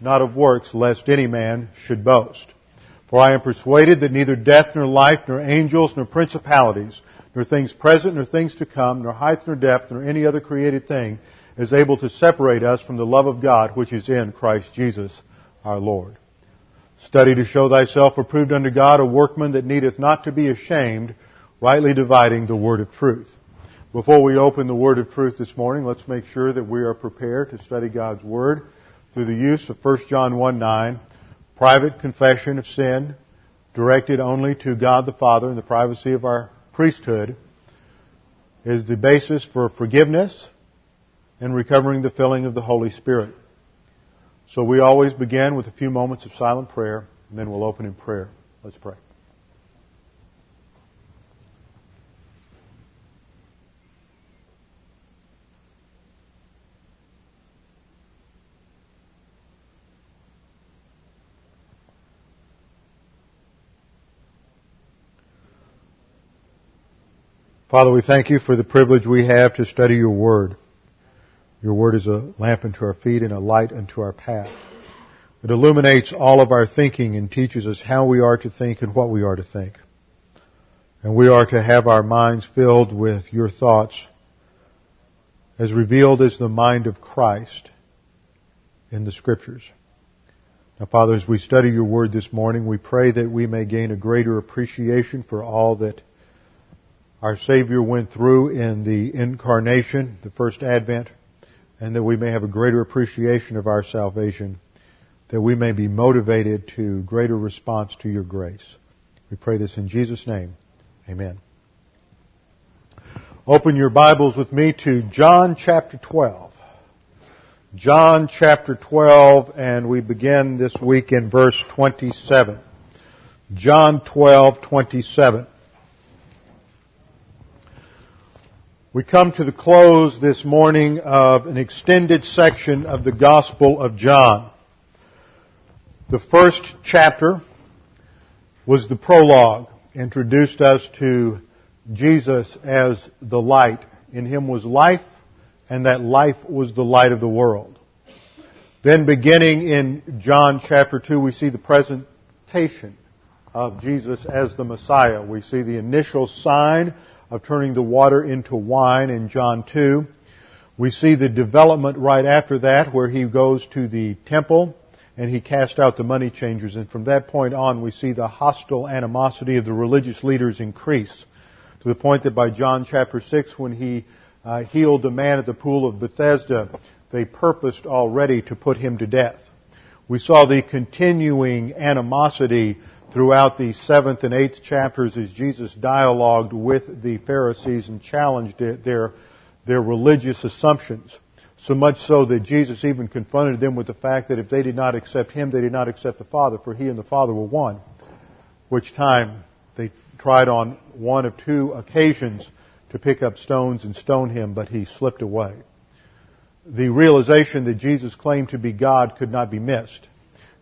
not of works, lest any man should boast. For I am persuaded that neither death nor life, nor angels, nor principalities, nor things present, nor things to come, nor height nor depth, nor any other created thing is able to separate us from the love of God which is in Christ Jesus our Lord. Study to show thyself approved unto God, a workman that needeth not to be ashamed, rightly dividing the word of truth. Before we open the word of truth this morning, let's make sure that we are prepared to study God's word through the use of 1 John 1 9, private confession of sin, directed only to God the Father in the privacy of our priesthood, is the basis for forgiveness, and recovering the filling of the Holy Spirit. So we always begin with a few moments of silent prayer, and then we'll open in prayer. Let's pray. Father, we thank you for the privilege we have to study your word. Your word is a lamp unto our feet and a light unto our path. It illuminates all of our thinking and teaches us how we are to think and what we are to think. And we are to have our minds filled with your thoughts as revealed as the mind of Christ in the scriptures. Now Father, as we study your word this morning, we pray that we may gain a greater appreciation for all that our Savior went through in the incarnation, the first advent, and that we may have a greater appreciation of our salvation, that we may be motivated to greater response to your grace. We pray this in Jesus' name. Amen. Open your Bibles with me to John chapter 12. John chapter 12, and we begin this week in verse 27. John 12, 27. We come to the close this morning of an extended section of the Gospel of John. The first chapter was the prologue, introduced us to Jesus as the light. In him was life, and that life was the light of the world. Then beginning in John chapter 2, we see the presentation of Jesus as the Messiah. We see the initial sign of turning the water into wine in John 2. We see the development right after that where he goes to the temple and he cast out the money changers. And from that point on, we see the hostile animosity of the religious leaders increase to the point that by John chapter 6, when he uh, healed the man at the pool of Bethesda, they purposed already to put him to death. We saw the continuing animosity throughout the seventh and eighth chapters as Jesus dialogued with the Pharisees and challenged their, their religious assumptions. So much so that Jesus even confronted them with the fact that if they did not accept Him, they did not accept the Father, for He and the Father were one. Which time they tried on one of two occasions to pick up stones and stone Him, but He slipped away. The realization that Jesus claimed to be God could not be missed.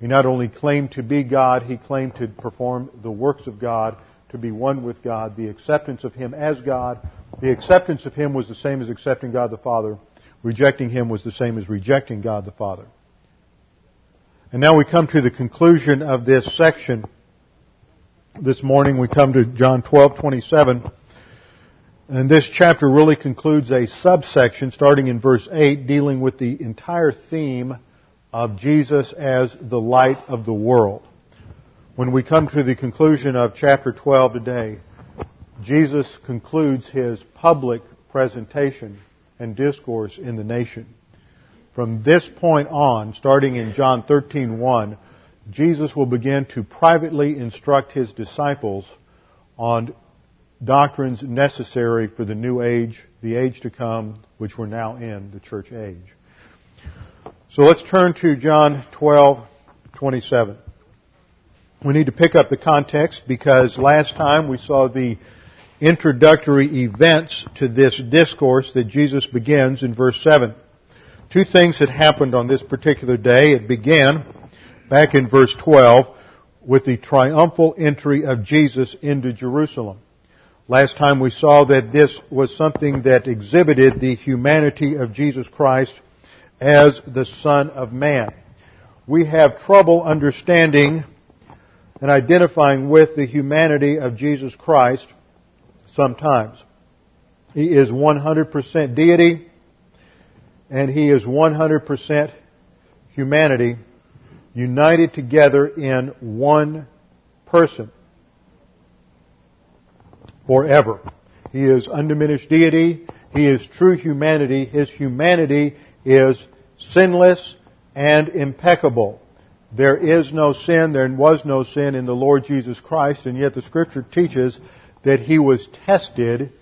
He not only claimed to be God, he claimed to perform the works of God, to be one with God, the acceptance of him as God. The acceptance of him was the same as accepting God the Father. Rejecting him was the same as rejecting God the Father. And now we come to the conclusion of this section. This morning we come to John 12:27. And this chapter really concludes a subsection starting in verse 8 dealing with the entire theme of Jesus as the light of the world. When we come to the conclusion of chapter 12 today, Jesus concludes his public presentation and discourse in the nation. From this point on, starting in John 13:1, Jesus will begin to privately instruct his disciples on doctrines necessary for the new age, the age to come, which we're now in, the church age. So let's turn to John 12, 27. We need to pick up the context because last time we saw the introductory events to this discourse that Jesus begins in verse 7. Two things had happened on this particular day. It began back in verse 12 with the triumphal entry of Jesus into Jerusalem. Last time we saw that this was something that exhibited the humanity of Jesus Christ as the Son of Man. We have trouble understanding and identifying with the humanity of Jesus Christ sometimes. He is 100% deity and he is 100% humanity united together in one person forever. He is undiminished deity. He is true humanity. His humanity is sinless and impeccable. There is no sin, there was no sin in the Lord Jesus Christ, and yet the scripture teaches that he was tested,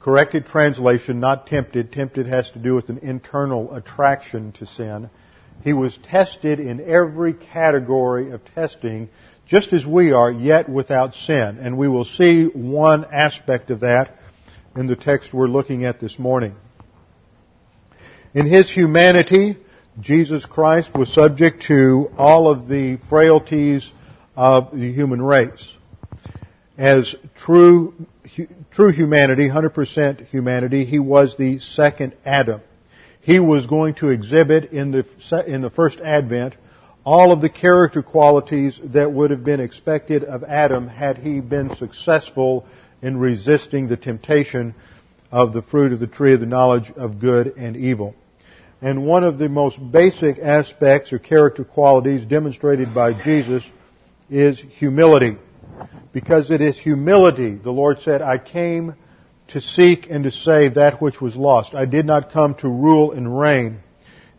corrected translation, not tempted. Tempted has to do with an internal attraction to sin. He was tested in every category of testing, just as we are, yet without sin. And we will see one aspect of that in the text we're looking at this morning. In his humanity, Jesus Christ was subject to all of the frailties of the human race. As true, true humanity, 100% humanity, he was the second Adam. He was going to exhibit in the, in the first advent all of the character qualities that would have been expected of Adam had he been successful in resisting the temptation of the fruit of the tree of the knowledge of good and evil. And one of the most basic aspects or character qualities demonstrated by Jesus is humility. Because it is humility, the Lord said, I came to seek and to save that which was lost. I did not come to rule and reign.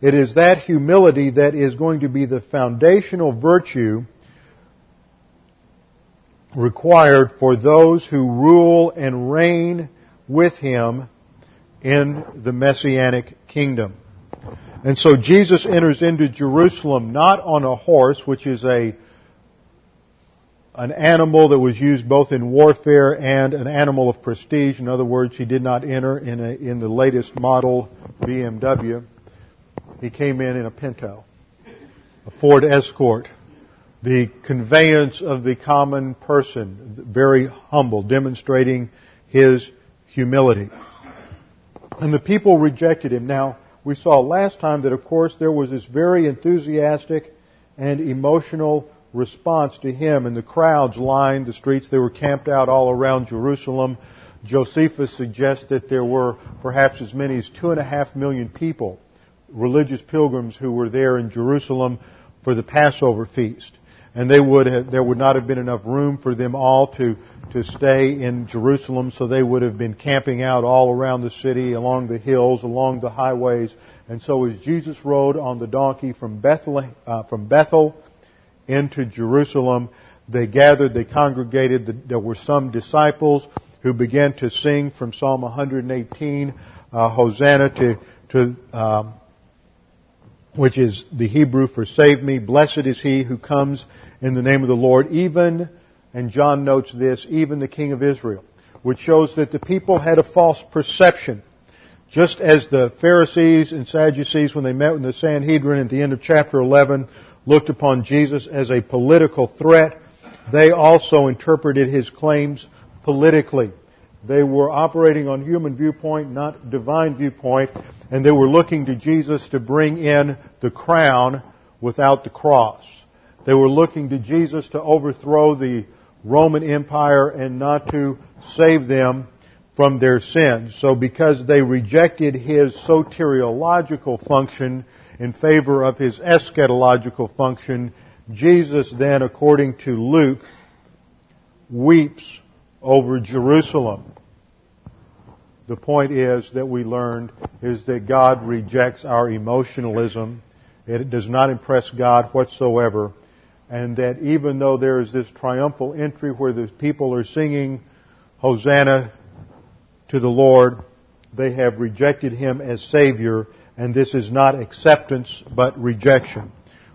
It is that humility that is going to be the foundational virtue required for those who rule and reign with Him in the Messianic kingdom. And so Jesus enters into Jerusalem not on a horse, which is a an animal that was used both in warfare and an animal of prestige. In other words, he did not enter in, a, in the latest model BMW. He came in in a Pinto, a Ford Escort, the conveyance of the common person, very humble, demonstrating his humility. And the people rejected him. Now, we saw last time that, of course, there was this very enthusiastic and emotional response to him, and the crowds lined the streets. They were camped out all around Jerusalem. Josephus suggests that there were perhaps as many as two and a half million people, religious pilgrims who were there in Jerusalem for the Passover feast. And they would have, there would not have been enough room for them all to, to stay in Jerusalem, so they would have been camping out all around the city, along the hills, along the highways. And so as Jesus rode on the donkey from Bethel, uh, from Bethel into Jerusalem. They gathered, they congregated. There were some disciples who began to sing from Psalm 118, uh, Hosanna to, to um, which is the Hebrew for save me. Blessed is he who comes in the name of the Lord. Even, and John notes this, even the King of Israel, which shows that the people had a false perception. Just as the Pharisees and Sadducees, when they met in the Sanhedrin at the end of chapter 11, looked upon Jesus as a political threat, they also interpreted his claims politically. They were operating on human viewpoint, not divine viewpoint, and they were looking to Jesus to bring in the crown without the cross. They were looking to Jesus to overthrow the Roman Empire and not to save them from their sins. So because they rejected his soteriological function, in favor of his eschatological function, Jesus then, according to Luke, weeps over Jerusalem. The point is that we learned is that God rejects our emotionalism. It does not impress God whatsoever. And that even though there is this triumphal entry where the people are singing Hosanna to the Lord, they have rejected Him as Savior and this is not acceptance but rejection.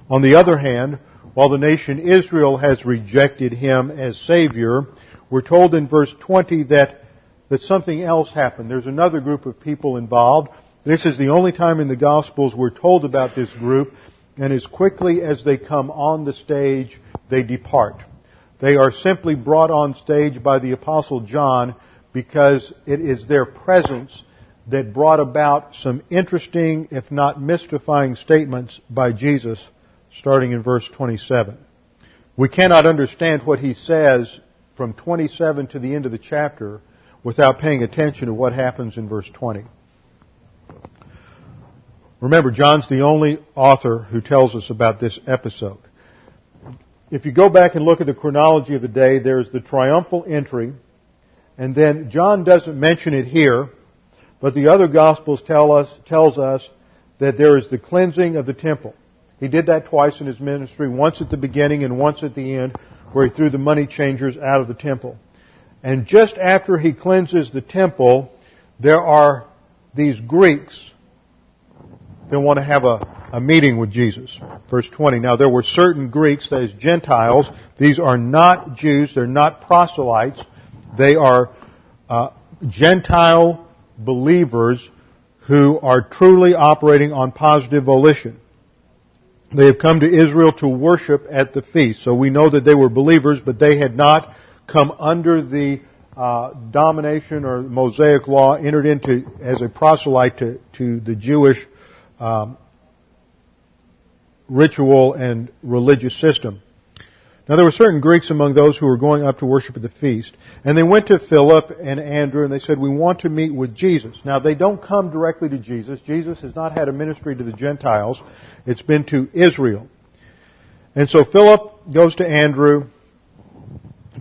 On the other hand, while the nation Israel has rejected him as Savior, we're told in verse 20 that, that something else happened. There's another group of people involved. This is the only time in the Gospels we're told about this group, and as quickly as they come on the stage, they depart. They are simply brought on stage by the Apostle John because it is their presence that brought about some interesting, if not mystifying statements by Jesus starting in verse 27. We cannot understand what he says from 27 to the end of the chapter without paying attention to what happens in verse 20. Remember, John's the only author who tells us about this episode. If you go back and look at the chronology of the day, there's the triumphal entry and then John doesn't mention it here, but the other Gospels tell us, tells us that there is the cleansing of the temple. He did that twice in his ministry, once at the beginning and once at the end, where he threw the money changers out of the temple. And just after he cleanses the temple, there are these Greeks that want to have a, a meeting with Jesus. Verse 20. Now there were certain Greeks, that is Gentiles. These are not Jews. They're not proselytes. They are uh, Gentile believers who are truly operating on positive volition. They have come to Israel to worship at the feast. So we know that they were believers, but they had not come under the uh, domination or Mosaic law, entered into as a proselyte to, to the Jewish um, ritual and religious system. Now there were certain Greeks among those who were going up to worship at the feast, and they went to Philip and Andrew and they said, we want to meet with Jesus. Now they don't come directly to Jesus. Jesus has not had a ministry to the Gentiles. It's been to Israel. And so Philip goes to Andrew,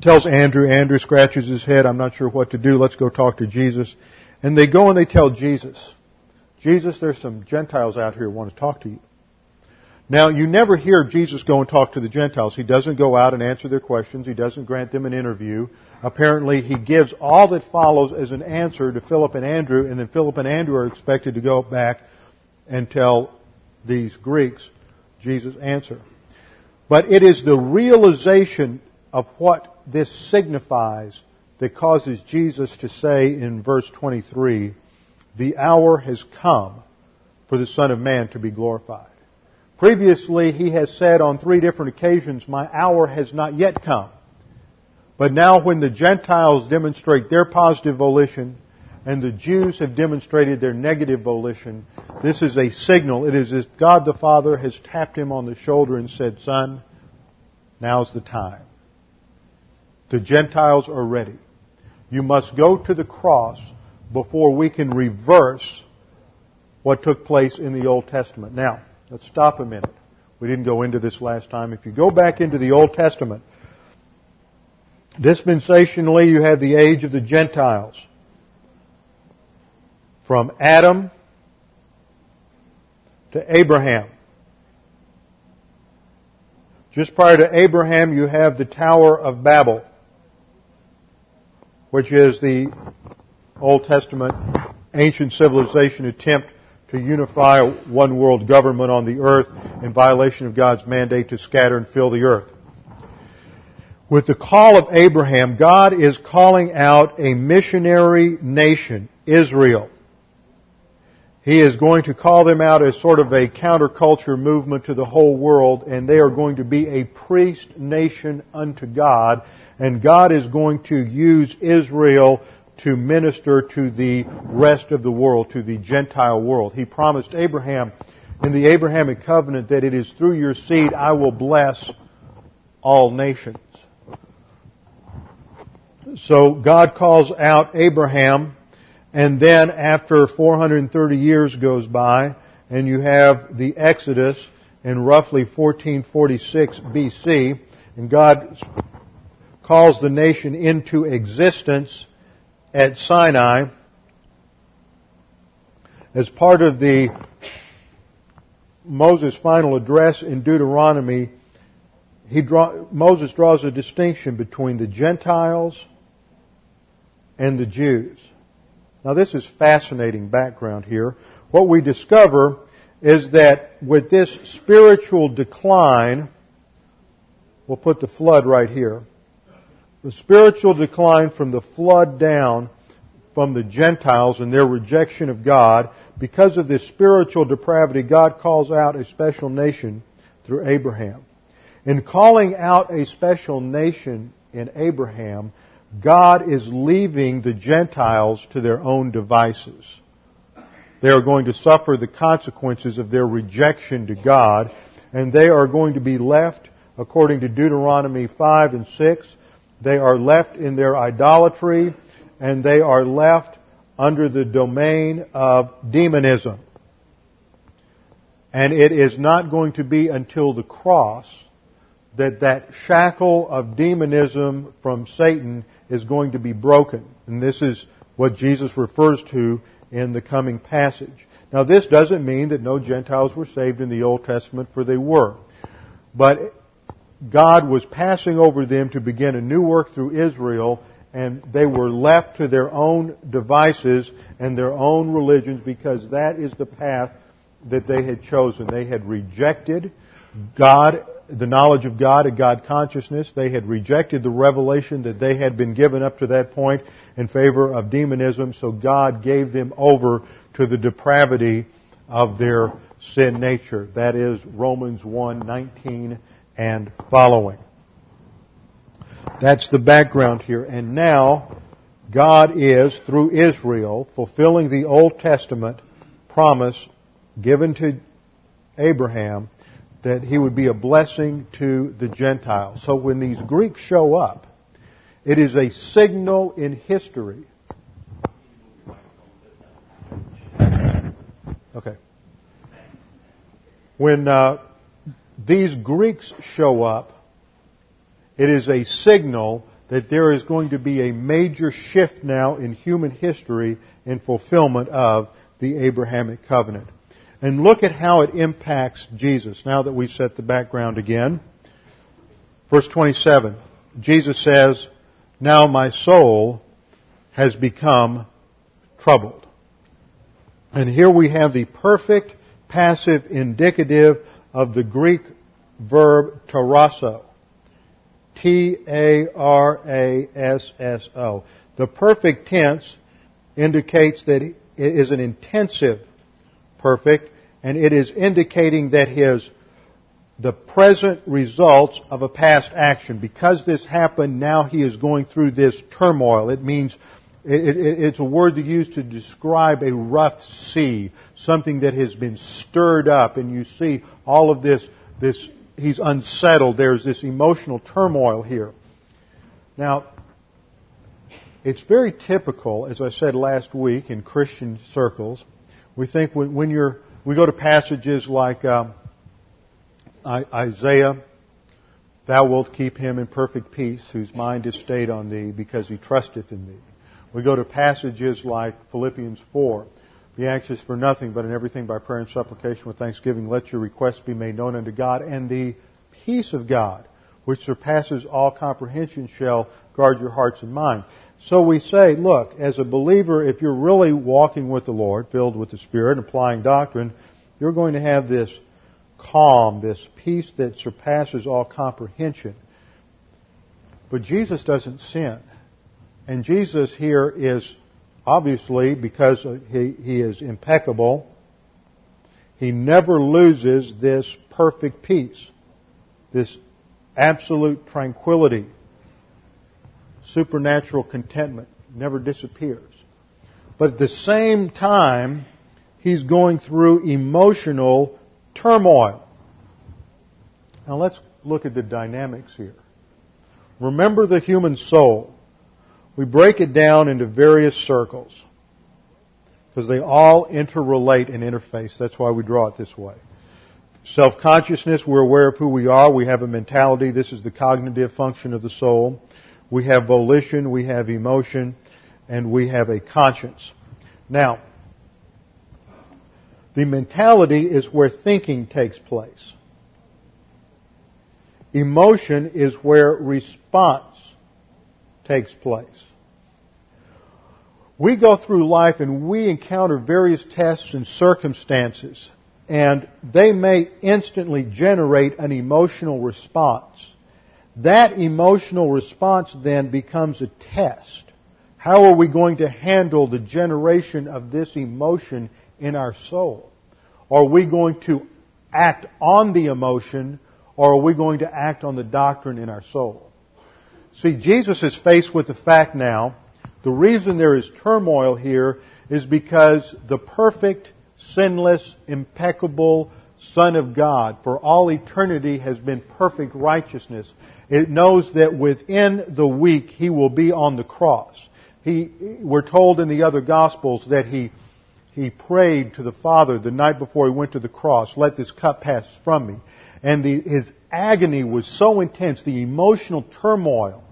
tells Andrew, Andrew scratches his head, I'm not sure what to do, let's go talk to Jesus. And they go and they tell Jesus, Jesus, there's some Gentiles out here who want to talk to you. Now, you never hear Jesus go and talk to the Gentiles. He doesn't go out and answer their questions. He doesn't grant them an interview. Apparently, he gives all that follows as an answer to Philip and Andrew, and then Philip and Andrew are expected to go back and tell these Greeks Jesus' answer. But it is the realization of what this signifies that causes Jesus to say in verse 23, the hour has come for the Son of Man to be glorified. Previously, he has said on three different occasions, my hour has not yet come. But now when the Gentiles demonstrate their positive volition and the Jews have demonstrated their negative volition, this is a signal. It is as God the Father has tapped him on the shoulder and said, son, now's the time. The Gentiles are ready. You must go to the cross before we can reverse what took place in the Old Testament. Now, Let's stop a minute. We didn't go into this last time. If you go back into the Old Testament, dispensationally you have the age of the Gentiles. From Adam to Abraham. Just prior to Abraham, you have the Tower of Babel, which is the Old Testament ancient civilization attempt to unify one world government on the earth in violation of God's mandate to scatter and fill the earth. With the call of Abraham, God is calling out a missionary nation, Israel. He is going to call them out as sort of a counterculture movement to the whole world, and they are going to be a priest nation unto God, and God is going to use Israel to minister to the rest of the world, to the Gentile world. He promised Abraham in the Abrahamic covenant that it is through your seed I will bless all nations. So God calls out Abraham, and then after 430 years goes by, and you have the Exodus in roughly 1446 BC, and God calls the nation into existence at Sinai as part of the Moses' final address in Deuteronomy, draw, Moses draws a distinction between the Gentiles and the Jews. Now this is fascinating background here. What we discover is that with this spiritual decline we'll put the flood right here. The spiritual decline from the flood down from the Gentiles and their rejection of God, because of this spiritual depravity, God calls out a special nation through Abraham. In calling out a special nation in Abraham, God is leaving the Gentiles to their own devices. They are going to suffer the consequences of their rejection to God, and they are going to be left, according to Deuteronomy 5 and 6, they are left in their idolatry, and they are left under the domain of demonism. And it is not going to be until the cross that that shackle of demonism from Satan is going to be broken. And this is what Jesus refers to in the coming passage. Now this doesn't mean that no Gentiles were saved in the Old Testament, for they were. But God was passing over them to begin a new work through Israel, and they were left to their own devices and their own religions because that is the path that they had chosen. They had rejected God the knowledge of God and God consciousness. They had rejected the revelation that they had been given up to that point in favor of demonism, so God gave them over to the depravity of their sin nature. That is Romans 1, 19 and following. That's the background here. And now, God is, through Israel, fulfilling the Old Testament promise given to Abraham that he would be a blessing to the Gentiles. So when these Greeks show up, it is a signal in history. Okay. When uh, these Greeks show up, it is a signal that there is going to be a major shift now in human history in fulfillment of the Abrahamic covenant. And look at how it impacts Jesus now that we've set the background again. Verse 27, Jesus says, Now my soul has become troubled. And here we have the perfect passive indicative of the Greek verb tarasso. T-A-R-A-S-S-O. The perfect tense indicates that it is an intensive perfect and it is indicating that his the present results of a past action. Because this happened, now he is going through this turmoil. It means it, it, it's a word to use to describe a rough sea, something that has been stirred up, and you see all of this. This he's unsettled. There's this emotional turmoil here. Now, it's very typical, as I said last week, in Christian circles. We think when, when you're we go to passages like um, Isaiah, Thou wilt keep him in perfect peace, whose mind is stayed on thee, because he trusteth in thee. We go to passages like Philippians 4. Be anxious for nothing, but in everything by prayer and supplication with thanksgiving, let your requests be made known unto God, and the peace of God, which surpasses all comprehension, shall guard your hearts and minds. So we say, look, as a believer, if you're really walking with the Lord, filled with the Spirit, applying doctrine, you're going to have this calm, this peace that surpasses all comprehension. But Jesus doesn't sin. And Jesus here is obviously, because he, he is impeccable, he never loses this perfect peace, this absolute tranquility supernatural contentment never disappears. But at the same time, he's going through emotional turmoil. Now let's look at the dynamics here. Remember the human soul. We break it down into various circles because they all interrelate and interface. That's why we draw it this way. Self-consciousness, we're aware of who we are. We have a mentality. This is the cognitive function of the soul. We have volition, we have emotion, and we have a conscience. Now, the mentality is where thinking takes place. Emotion is where response takes place. We go through life and we encounter various tests and circumstances, and they may instantly generate an emotional response. that emotional response then becomes a test. How are we going to handle the generation of this emotion in our soul? Are we going to act on the emotion or are we going to act on the doctrine in our soul? See, Jesus is faced with the fact now, the reason there is turmoil here is because the perfect, sinless, impeccable Son of God for all eternity has been perfect righteousness. It knows that within the week he will be on the cross. He, we're told in the other Gospels that he, he prayed to the Father the night before he went to the cross, let this cup pass from me. And the, his agony was so intense, the emotional turmoil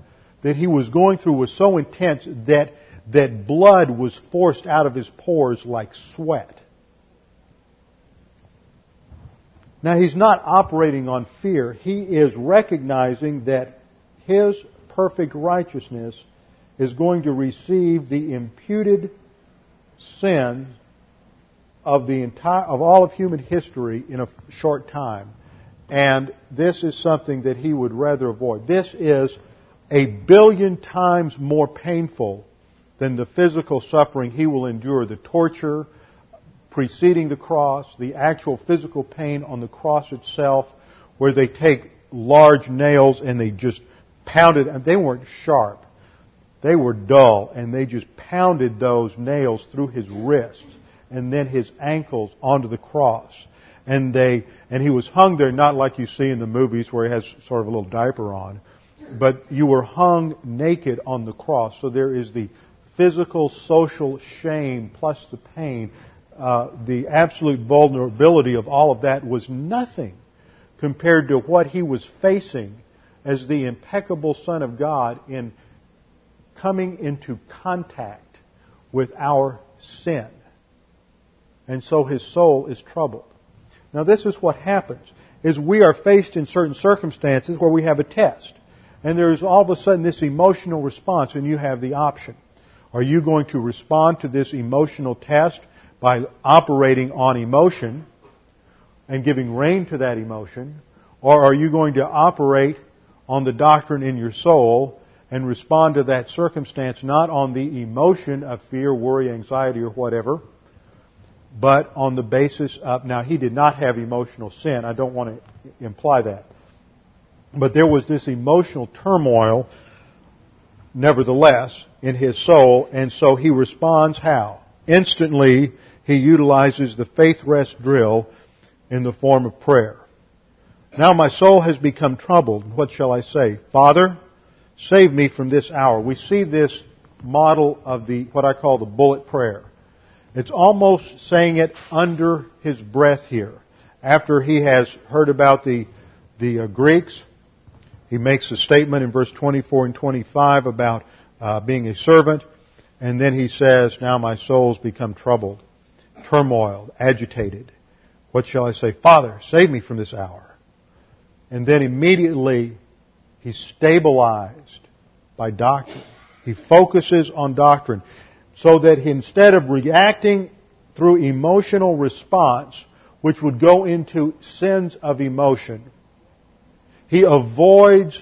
that he was going through was so intense that, that blood was forced out of his pores like sweat. Now he's not operating on fear. He is recognizing that his perfect righteousness is going to receive the imputed sin of the entire, of all of human history in a short time. And this is something that he would rather avoid. This is a billion times more painful than the physical suffering he will endure, the torture preceding the cross, the actual physical pain on the cross itself, where they take large nails and they just pounded, and they weren't sharp. They were dull, and they just pounded those nails through his wrists and then his ankles onto the cross. And they, and he was hung there not like you see in the movies where he has sort of a little diaper on, but you were hung naked on the cross. So there is the physical, social shame plus the pain. Uh, the absolute vulnerability of all of that was nothing compared to what he was facing as the impeccable Son of God in coming into contact with our sin. And so his soul is troubled. Now this is what happens, is we are faced in certain circumstances where we have a test. And there's all of a sudden this emotional response, and you have the option. Are you going to respond to this emotional test by operating on emotion and giving rein to that emotion? Or are you going to operate on the doctrine in your soul and respond to that circumstance not on the emotion of fear, worry, anxiety, or whatever, but on the basis of, now he did not have emotional sin. I don't want to imply that. But there was this emotional turmoil, nevertheless, in his soul, and so he responds how? Instantly, he utilizes the faith rest drill in the form of prayer. Now my soul has become troubled. What shall I say? Father, save me from this hour. We see this model of the, what I call the bullet prayer. It's almost saying it under his breath here. After he has heard about the, the uh, Greeks, he makes a statement in verse 24 and 25 about uh, being a servant, and then he says, Now my soul's become troubled, turmoiled, agitated. What shall I say? Father, save me from this hour. And then immediately he's stabilized by doctrine. He focuses on doctrine so that instead of reacting through emotional response, which would go into sins of emotion, he avoids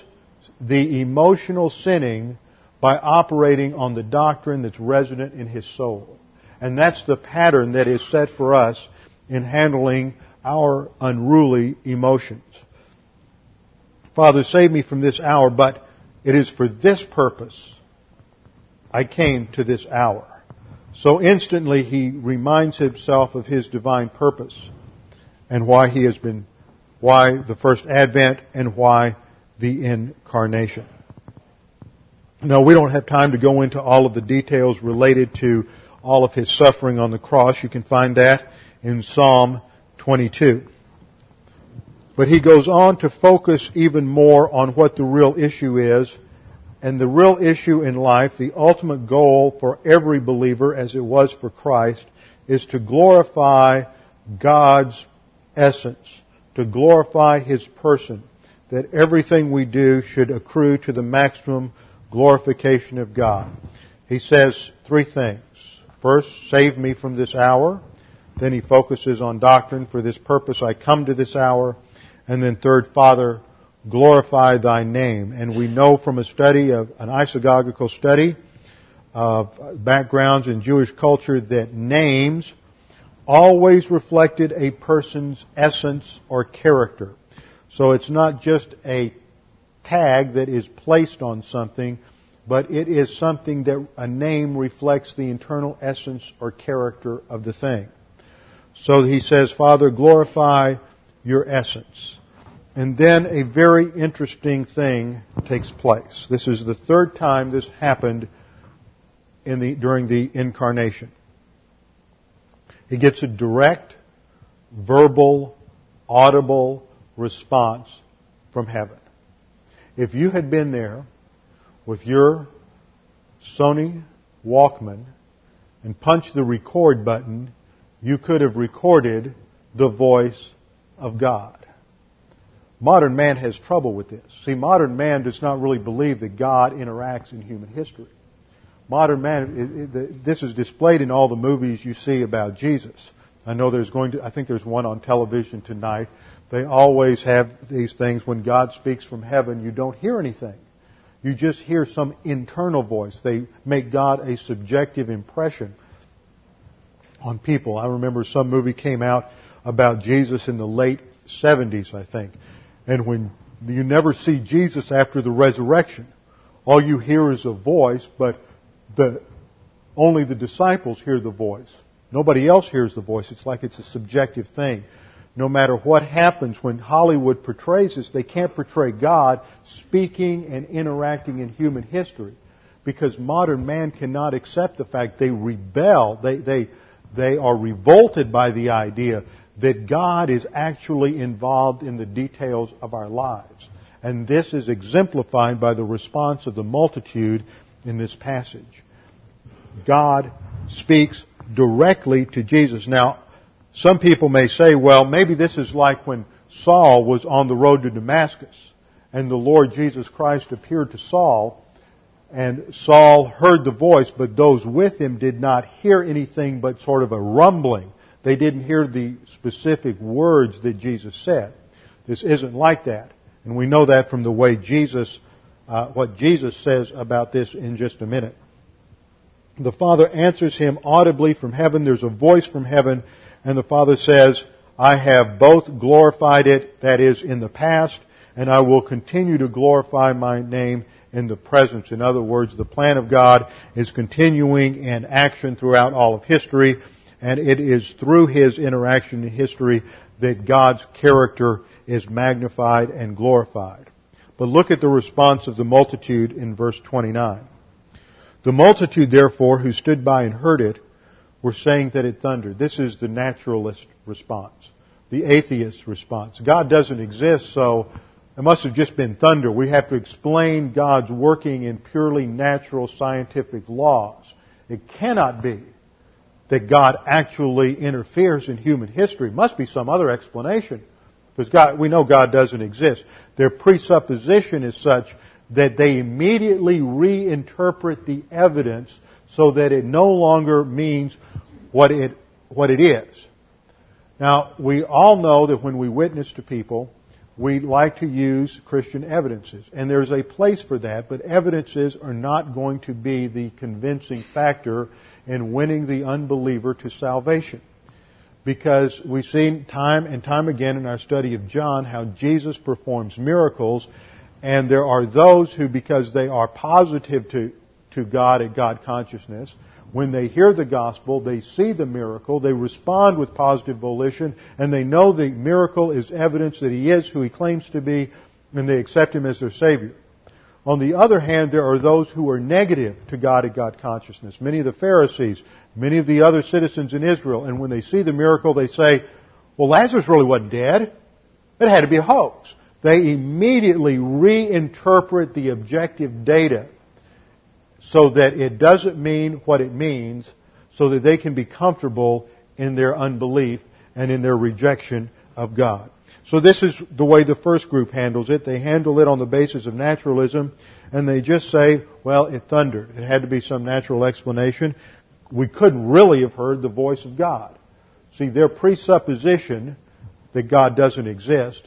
the emotional sinning by operating on the doctrine that's resident in his soul. And that's the pattern that is set for us in handling our unruly emotions. Father, save me from this hour, but it is for this purpose I came to this hour. So instantly he reminds himself of his divine purpose and why he has been why the first advent and why the incarnation. Now we don't have time to go into all of the details related to all of his suffering on the cross. You can find that in Psalm 22. But he goes on to focus even more on what the real issue is. And the real issue in life, the ultimate goal for every believer, as it was for Christ, is to glorify God's essence to glorify His person, that everything we do should accrue to the maximum glorification of God. He says three things. First, save me from this hour. Then he focuses on doctrine. For this purpose I come to this hour. And then third, Father, glorify thy name. And we know from a study of an isagogical study of backgrounds in Jewish culture that names always reflected a person's essence or character. So it's not just a tag that is placed on something, but it is something that a name reflects the internal essence or character of the thing. So he says, Father, glorify your essence. And then a very interesting thing takes place. This is the third time this happened in the, during the incarnation. He gets a direct, verbal, audible response from heaven. If you had been there with your Sony Walkman and punched the record button, you could have recorded the voice of God. Modern man has trouble with this. See, modern man does not really believe that God interacts in human history. Modern man, it, it, this is displayed in all the movies you see about Jesus. I know there's going to, I think there's one on television tonight. They always have these things when God speaks from heaven, you don't hear anything. You just hear some internal voice. They make God a subjective impression on people. I remember some movie came out about Jesus in the late 70s, I think. And when you never see Jesus after the resurrection, all you hear is a voice, but the, only the disciples hear the voice. Nobody else hears the voice. It's like it's a subjective thing. No matter what happens when Hollywood portrays this, they can't portray God speaking and interacting in human history. Because modern man cannot accept the fact they rebel, they, they, they are revolted by the idea that God is actually involved in the details of our lives. And this is exemplified by the response of the multitude in this passage. God speaks directly to Jesus. Now, some people may say, well, maybe this is like when Saul was on the road to Damascus and the Lord Jesus Christ appeared to Saul and Saul heard the voice, but those with him did not hear anything but sort of a rumbling. They didn't hear the specific words that Jesus said. This isn't like that. And we know that from the way Jesus, uh, what Jesus says about this in just a minute. The Father answers him audibly from heaven. There's a voice from heaven. And the Father says, I have both glorified it, that is, in the past, and I will continue to glorify my name in the presence. In other words, the plan of God is continuing in action throughout all of history, and it is through His interaction in history that God's character is magnified and glorified. But look at the response of the multitude in verse 29. The multitude, therefore, who stood by and heard it, were saying that it thundered. This is the naturalist response, the atheist response. God doesn't exist, so it must have just been thunder. We have to explain God's working in purely natural scientific laws. It cannot be that God actually interferes in human history. It must be some other explanation. Because God, we know God doesn't exist. Their presupposition is such that they immediately reinterpret the evidence so that it no longer means what it, what it is. Now, we all know that when we witness to people, we like to use Christian evidences. And there's a place for that, but evidences are not going to be the convincing factor in winning the unbeliever to salvation. Because we've seen time and time again in our study of John how Jesus performs miracles and there are those who, because they are positive to, to God and God consciousness, when they hear the gospel, they see the miracle, they respond with positive volition, and they know the miracle is evidence that He is who He claims to be, and they accept Him as their Savior. On the other hand, there are those who are negative to God and God consciousness. Many of the Pharisees, many of the other citizens in Israel, and when they see the miracle, they say, well, Lazarus really wasn't dead. It had to be a hoax. They immediately reinterpret the objective data so that it doesn't mean what it means, so that they can be comfortable in their unbelief and in their rejection of God. So this is the way the first group handles it. They handle it on the basis of naturalism, and they just say, well, it thundered. It had to be some natural explanation. We couldn't really have heard the voice of God. See, their presupposition that God doesn't exist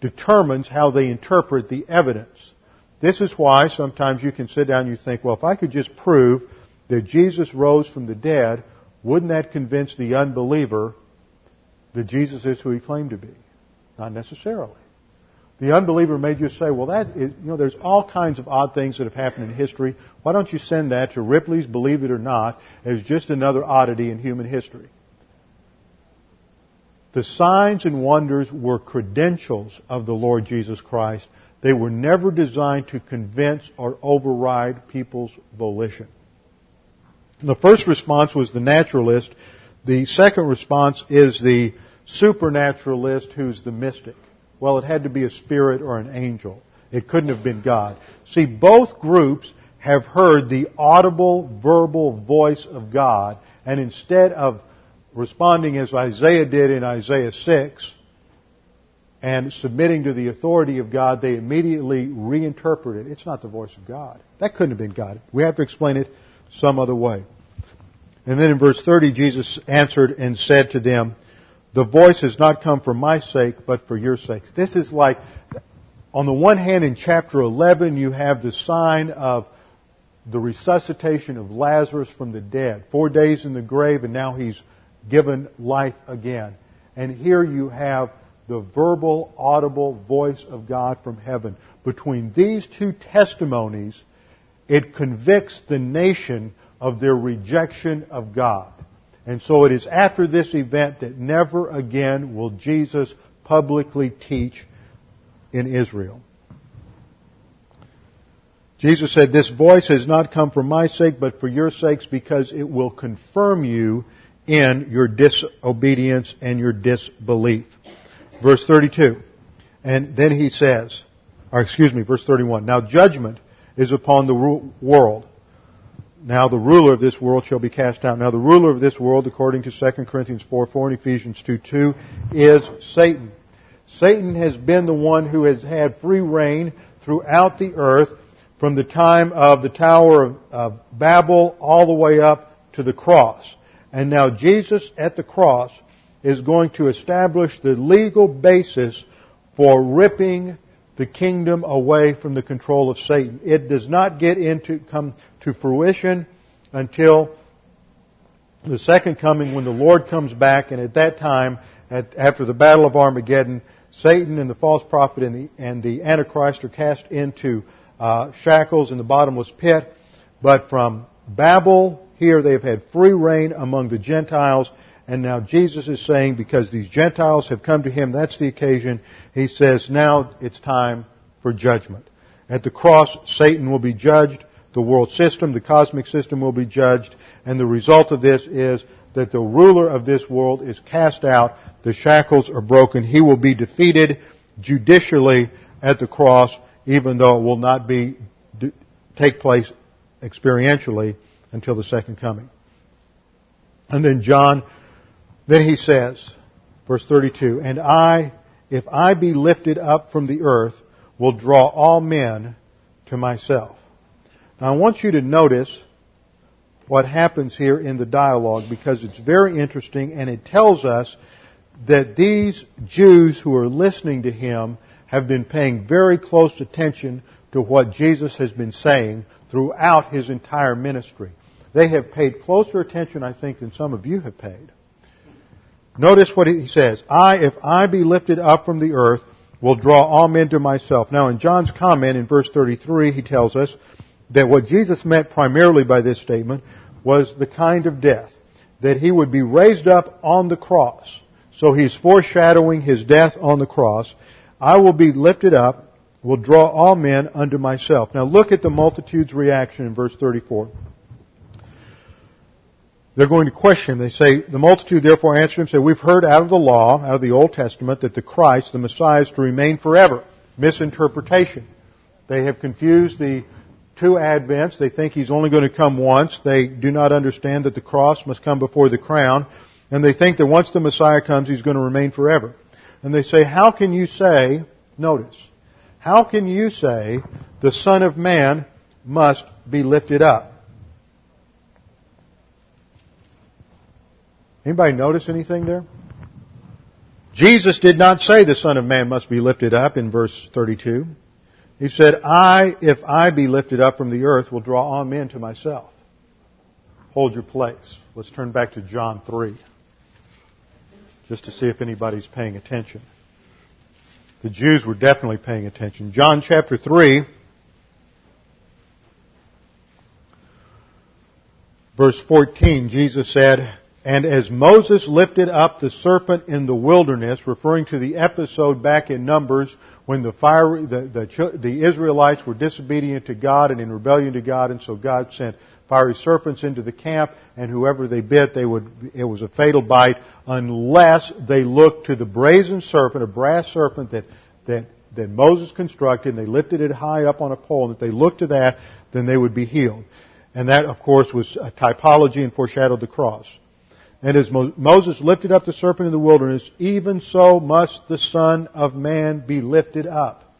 determines how they interpret the evidence. This is why sometimes you can sit down and you think, well, if I could just prove that Jesus rose from the dead, wouldn't that convince the unbeliever that Jesus is who he claimed to be? Not necessarily. The unbeliever may just say, well, that is, you know, there's all kinds of odd things that have happened in history. Why don't you send that to Ripley's Believe It or Not as just another oddity in human history? The signs and wonders were credentials of the Lord Jesus Christ. They were never designed to convince or override people's volition. The first response was the naturalist. The second response is the supernaturalist who's the mystic. Well, it had to be a spirit or an angel. It couldn't have been God. See, both groups have heard the audible, verbal voice of God, and instead of responding as Isaiah did in Isaiah 6, and submitting to the authority of God, they immediately reinterpret it. It's not the voice of God. That couldn't have been God. We have to explain it some other way. And then in verse 30, Jesus answered and said to them, the voice has not come for my sake, but for your sakes. This is like, on the one hand, in chapter 11, you have the sign of the resuscitation of Lazarus from the dead. Four days in the grave, and now he's given life again. And here you have the verbal, audible voice of God from heaven. Between these two testimonies, it convicts the nation of their rejection of God. And so it is after this event that never again will Jesus publicly teach in Israel. Jesus said, This voice has not come for my sake, but for your sakes, because it will confirm you in your disobedience and your disbelief. Verse 32. And then he says, or excuse me, verse 31. Now judgment is upon the world. Now the ruler of this world shall be cast out. Now the ruler of this world, according to 2 Corinthians 4, 4 and Ephesians 2, 2, is Satan. Satan has been the one who has had free reign throughout the earth from the time of the Tower of, of Babel all the way up to the cross. And now Jesus at the cross is going to establish the legal basis for ripping the kingdom away from the control of Satan. It does not get into, come to fruition until the second coming when the Lord comes back and at that time, at, after the battle of Armageddon, Satan and the false prophet and the, and the Antichrist are cast into uh, shackles in the bottomless pit. But from Babel, here they have had free reign among the Gentiles and now Jesus is saying, because these Gentiles have come to him, that's the occasion. He says, now it's time for judgment. At the cross, Satan will be judged. The world system, the cosmic system will be judged. And the result of this is that the ruler of this world is cast out. The shackles are broken. He will be defeated judicially at the cross, even though it will not be, take place experientially until the second coming. And then John then he says, verse 32, And I, if I be lifted up from the earth, will draw all men to myself. Now I want you to notice what happens here in the dialogue because it's very interesting and it tells us that these Jews who are listening to him have been paying very close attention to what Jesus has been saying throughout his entire ministry. They have paid closer attention, I think, than some of you have paid. Notice what he says. I, if I be lifted up from the earth, will draw all men to myself. Now in John's comment in verse 33, he tells us that what Jesus meant primarily by this statement was the kind of death. That he would be raised up on the cross. So he's foreshadowing his death on the cross. I will be lifted up, will draw all men unto myself. Now look at the multitude's reaction in verse 34. They're going to question him. They say, the multitude therefore answered him, say, we've heard out of the law, out of the Old Testament, that the Christ, the Messiah, is to remain forever. Misinterpretation. They have confused the two advents. They think he's only going to come once. They do not understand that the cross must come before the crown. And they think that once the Messiah comes, he's going to remain forever. And they say, how can you say, notice, how can you say the Son of Man must be lifted up? Anybody notice anything there? Jesus did not say the Son of Man must be lifted up in verse 32. He said, I, if I be lifted up from the earth, will draw all men to myself. Hold your place. Let's turn back to John 3. Just to see if anybody's paying attention. The Jews were definitely paying attention. John chapter 3, verse 14, Jesus said, and as Moses lifted up the serpent in the wilderness, referring to the episode back in Numbers when the, fire, the, the, the, Israelites were disobedient to God and in rebellion to God, and so God sent fiery serpents into the camp, and whoever they bit, they would, it was a fatal bite, unless they looked to the brazen serpent, a brass serpent that, that, that Moses constructed, and they lifted it high up on a pole, and if they looked to that, then they would be healed. And that, of course, was a typology and foreshadowed the cross. And as Moses lifted up the serpent in the wilderness, even so must the Son of Man be lifted up.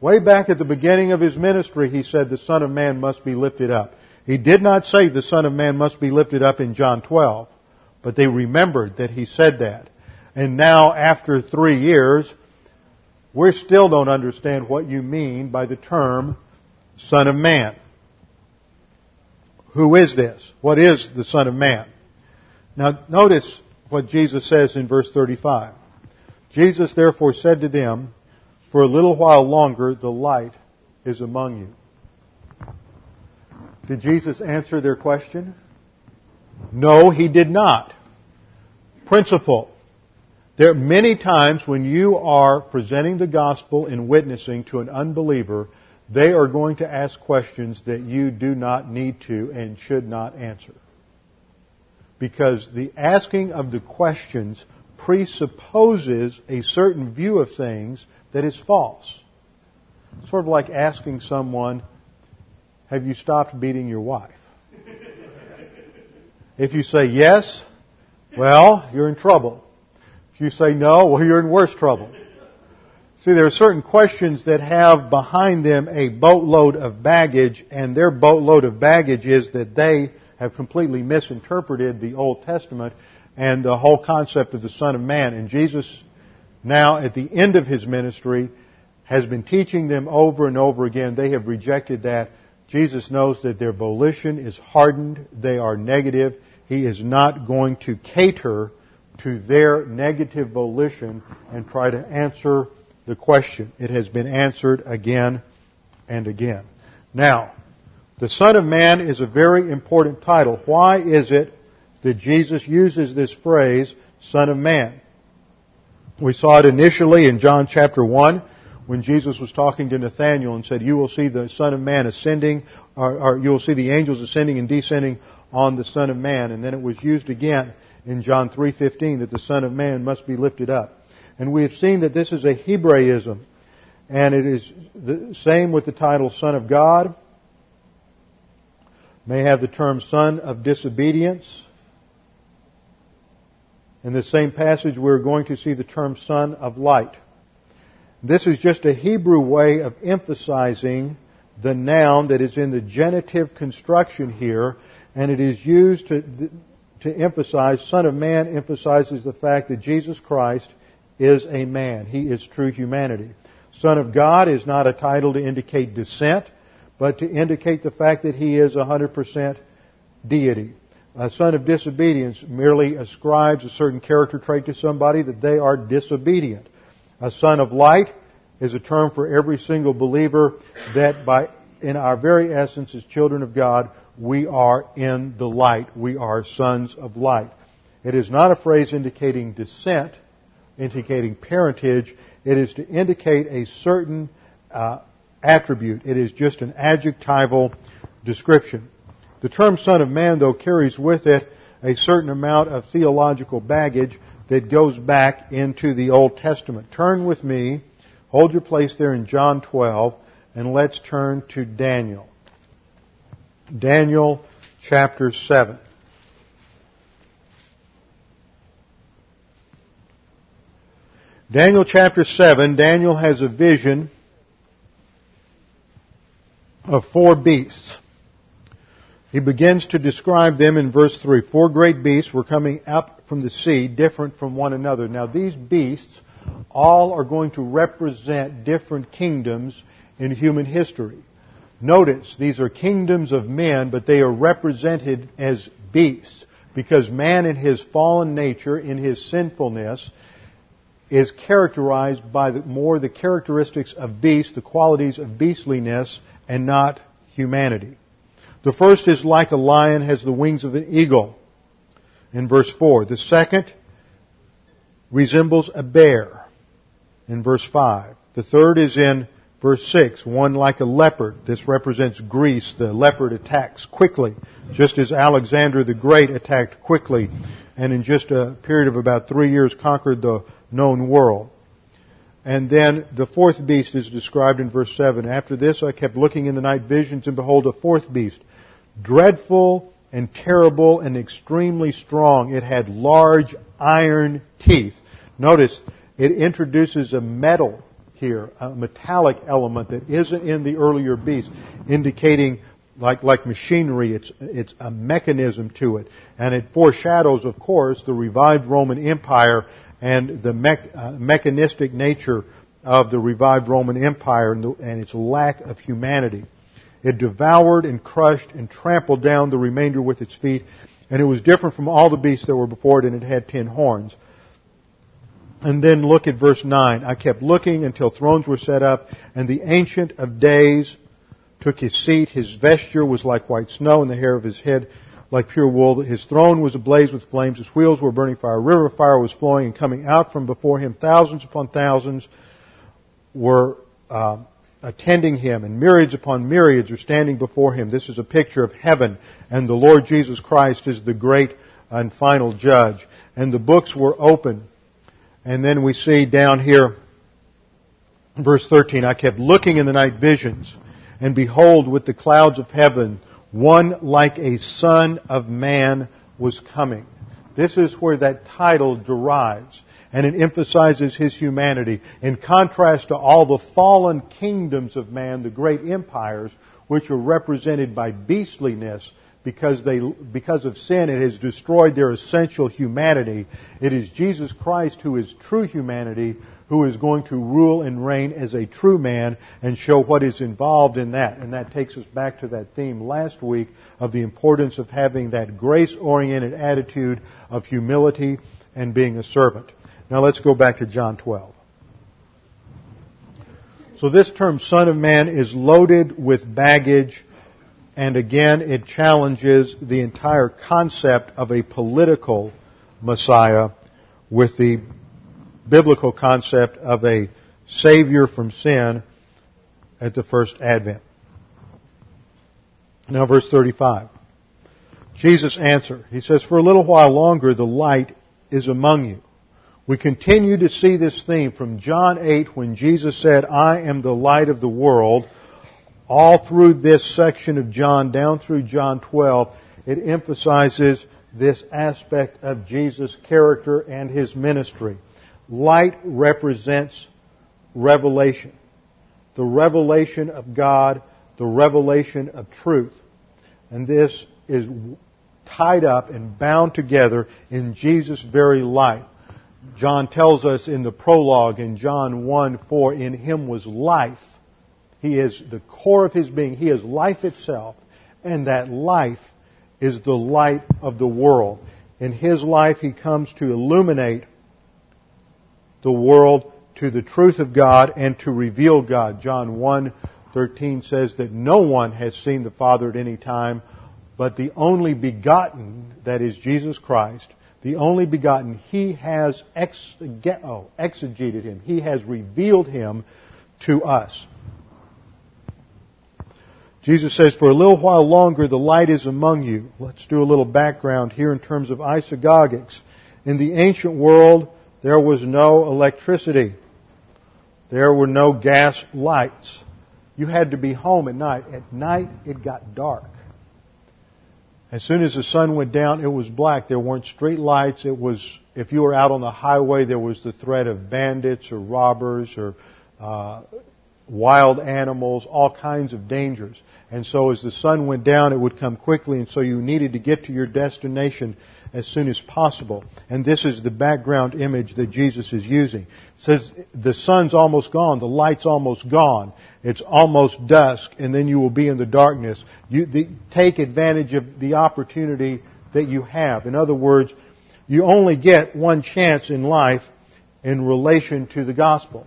Way back at the beginning of his ministry, he said the Son of Man must be lifted up. He did not say the Son of Man must be lifted up in John 12, but they remembered that he said that. And now, after three years, we still don't understand what you mean by the term Son of Man. Who is this? What is the Son of Man? Now notice what Jesus says in verse 35. Jesus therefore said to them, For a little while longer the light is among you. Did Jesus answer their question? No, he did not. Principle. There are many times when you are presenting the gospel and witnessing to an unbeliever, they are going to ask questions that you do not need to and should not answer because the asking of the questions presupposes a certain view of things that is false. Sort of like asking someone, have you stopped beating your wife? If you say yes, well, you're in trouble. If you say no, well, you're in worse trouble. See, there are certain questions that have behind them a boatload of baggage, and their boatload of baggage is that they have completely misinterpreted the Old Testament and the whole concept of the Son of Man. And Jesus, now at the end of his ministry, has been teaching them over and over again. They have rejected that. Jesus knows that their volition is hardened. They are negative. He is not going to cater to their negative volition and try to answer the question. It has been answered again and again. Now, the Son of Man is a very important title. Why is it that Jesus uses this phrase, Son of Man? We saw it initially in John chapter 1 when Jesus was talking to Nathanael and said, you will see the Son of Man ascending, or, or you will see the angels ascending and descending on the Son of Man. And then it was used again in John 3.15 that the Son of Man must be lifted up. And we have seen that this is a Hebraism. And it is the same with the title Son of God may have the term son of disobedience. In the same passage, we're going to see the term son of light. This is just a Hebrew way of emphasizing the noun that is in the genitive construction here, and it is used to, to emphasize, Son of Man emphasizes the fact that Jesus Christ is a man. He is true humanity. Son of God is not a title to indicate descent but to indicate the fact that he is 100% deity. A son of disobedience merely ascribes a certain character trait to somebody that they are disobedient. A son of light is a term for every single believer that by, in our very essence as children of God, we are in the light. We are sons of light. It is not a phrase indicating descent, indicating parentage. It is to indicate a certain uh, attribute. It is just an adjectival description. The term Son of Man, though, carries with it a certain amount of theological baggage that goes back into the Old Testament. Turn with me, hold your place there in John 12, and let's turn to Daniel. Daniel chapter 7. Daniel chapter 7, Daniel has a vision of four beasts. He begins to describe them in verse 3. Four great beasts were coming up from the sea, different from one another. Now these beasts all are going to represent different kingdoms in human history. Notice, these are kingdoms of men, but they are represented as beasts because man in his fallen nature, in his sinfulness, is characterized by the, more the characteristics of beasts, the qualities of beastliness, and not humanity. The first is like a lion, has the wings of an eagle, in verse 4. The second resembles a bear, in verse 5. The third is in verse 6, one like a leopard. This represents Greece. The leopard attacks quickly, just as Alexander the Great attacked quickly, and in just a period of about three years conquered the known world. And then the fourth beast is described in verse 7. After this I kept looking in the night visions, and behold, a fourth beast, dreadful and terrible and extremely strong. It had large iron teeth. Notice, it introduces a metal here, a metallic element that isn't in the earlier beast, indicating like, like machinery, it's, it's a mechanism to it. And it foreshadows, of course, the revived Roman Empire and the me- uh, mechanistic nature of the revived Roman Empire and, the, and its lack of humanity. It devoured and crushed and trampled down the remainder with its feet, and it was different from all the beasts that were before it, and it had ten horns. And then look at verse 9. I kept looking until thrones were set up, and the Ancient of Days took his seat. His vesture was like white snow, and the hair of his head like pure wool. His throne was ablaze with flames. His wheels were burning fire. A river of fire was flowing and coming out from before him. Thousands upon thousands were uh, attending him, and myriads upon myriads are standing before him. This is a picture of heaven, and the Lord Jesus Christ is the great and final judge. And the books were open. And then we see down here, verse 13, I kept looking in the night visions, and behold, with the clouds of heaven, one like a son of man was coming. This is where that title derives. And it emphasizes his humanity in contrast to all the fallen kingdoms of man, the great empires, which are represented by beastliness because they, because of sin, it has destroyed their essential humanity. It is Jesus Christ who is true humanity who is going to rule and reign as a true man and show what is involved in that. And that takes us back to that theme last week of the importance of having that grace-oriented attitude of humility and being a servant. Now let's go back to John 12. So this term Son of Man is loaded with baggage and again it challenges the entire concept of a political Messiah with the biblical concept of a Savior from sin at the first advent. Now verse 35. Jesus answered. He says, For a little while longer the light is among you. We continue to see this theme from John 8 when Jesus said, I am the light of the world. All through this section of John, down through John 12, it emphasizes this aspect of Jesus' character and His ministry. Light represents revelation. The revelation of God, the revelation of truth. And this is tied up and bound together in Jesus' very life. John tells us in the prologue in John 1 4, in him was life. He is the core of his being. He is life itself. And that life is the light of the world. In his life, he comes to illuminate the world to the truth of God and to reveal God. John 1 13 says that no one has seen the Father at any time, but the only begotten, that is Jesus Christ, the only begotten, He has oh, exegeted Him. He has revealed Him to us. Jesus says, For a little while longer the light is among you. Let's do a little background here in terms of isagogics. In the ancient world, there was no electricity. There were no gas lights. You had to be home at night. At night, it got dark. As soon as the sun went down, it was black. There weren't street lights. It was, if you were out on the highway, there was the threat of bandits or robbers or uh, wild animals, all kinds of dangers. And so as the sun went down, it would come quickly, and so you needed to get to your destination as soon as possible. And this is the background image that Jesus is using. It says the sun's almost gone, the light's almost gone, it's almost dusk, and then you will be in the darkness. You the, take advantage of the opportunity that you have. In other words, you only get one chance in life in relation to the gospel.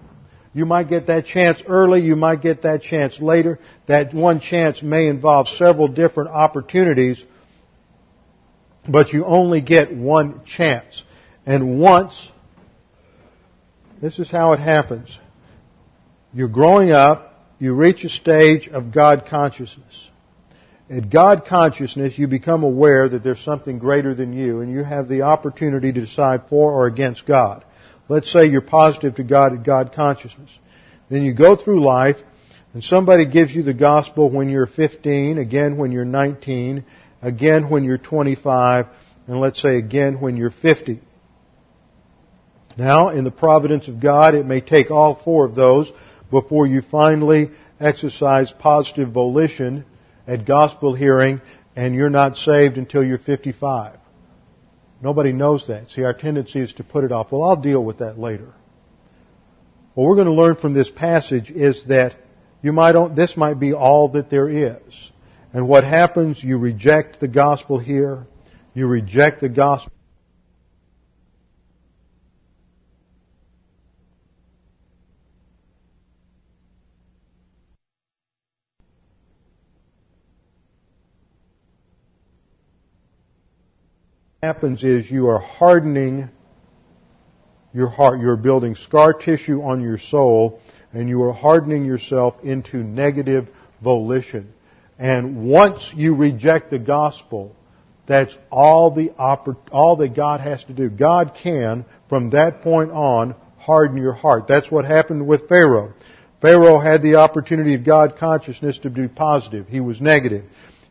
You might get that chance early, you might get that chance later. That one chance may involve several different opportunities, but you only get one chance. And once, this is how it happens. You're growing up, you reach a stage of God consciousness. At God consciousness, you become aware that there's something greater than you, and you have the opportunity to decide for or against God. Let's say you're positive to God at God consciousness. Then you go through life and somebody gives you the gospel when you're 15, again when you're 19, again when you're 25, and let's say again when you're 50. Now, in the providence of God, it may take all four of those before you finally exercise positive volition at gospel hearing and you're not saved until you're 55. Nobody knows that. See, our tendency is to put it off. Well, I'll deal with that later. What we're going to learn from this passage is that you might, this might be all that there is. And what happens, you reject the gospel here, you reject the gospel happens is you are hardening your heart. You're building scar tissue on your soul and you are hardening yourself into negative volition. And once you reject the gospel, that's all the oppor- all that God has to do. God can, from that point on, harden your heart. That's what happened with Pharaoh. Pharaoh had the opportunity of God consciousness to be positive. He was negative.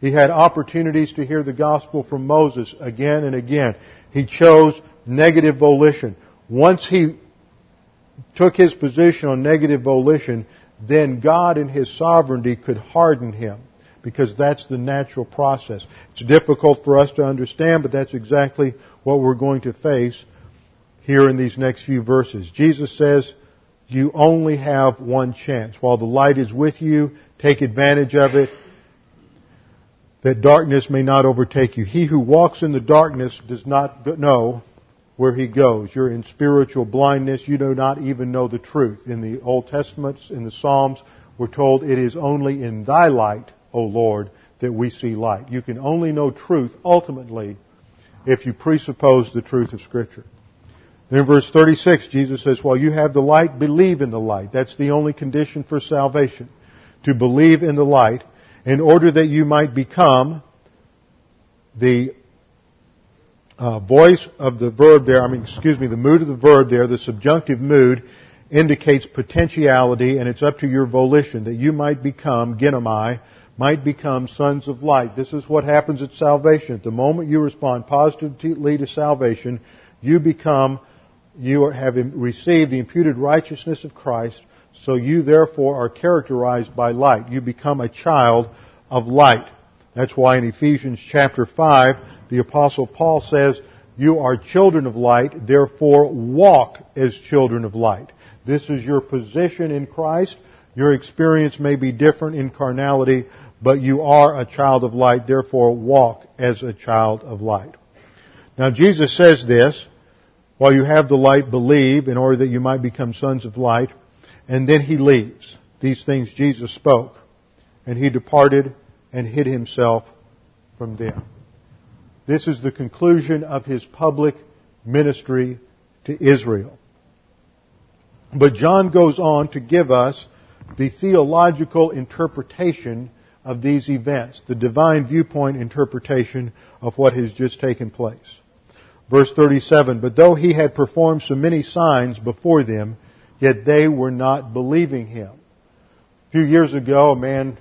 He had opportunities to hear the gospel from Moses again and again. He chose negative volition. Once he took his position on negative volition, then God in His sovereignty could harden him because that's the natural process. It's difficult for us to understand, but that's exactly what we're going to face here in these next few verses. Jesus says, you only have one chance. While the light is with you, take advantage of it that darkness may not overtake you. He who walks in the darkness does not know where he goes. You're in spiritual blindness. You do not even know the truth. In the Old Testament, in the Psalms, we're told it is only in thy light, O Lord, that we see light. You can only know truth ultimately if you presuppose the truth of Scripture. Then in verse 36, Jesus says, while you have the light, believe in the light. That's the only condition for salvation. To believe in the light in order that you might become the uh, voice of the verb there, I mean, excuse me, the mood of the verb there, the subjunctive mood indicates potentiality and it's up to your volition that you might become, ginomai, might become sons of light. This is what happens at salvation. At the moment you respond positively to salvation, you become, you have received the imputed righteousness of Christ, so you therefore are characterized by light. You become a child of light. That's why in Ephesians chapter 5, the apostle Paul says, you are children of light, therefore walk as children of light. This is your position in Christ. Your experience may be different in carnality, but you are a child of light, therefore walk as a child of light. Now Jesus says this, while you have the light, believe in order that you might become sons of light. And then he leaves. These things Jesus spoke. And he departed and hid himself from them. This is the conclusion of his public ministry to Israel. But John goes on to give us the theological interpretation of these events, the divine viewpoint interpretation of what has just taken place. Verse 37, But though he had performed so many signs before them, yet they were not believing him. A few years ago, a man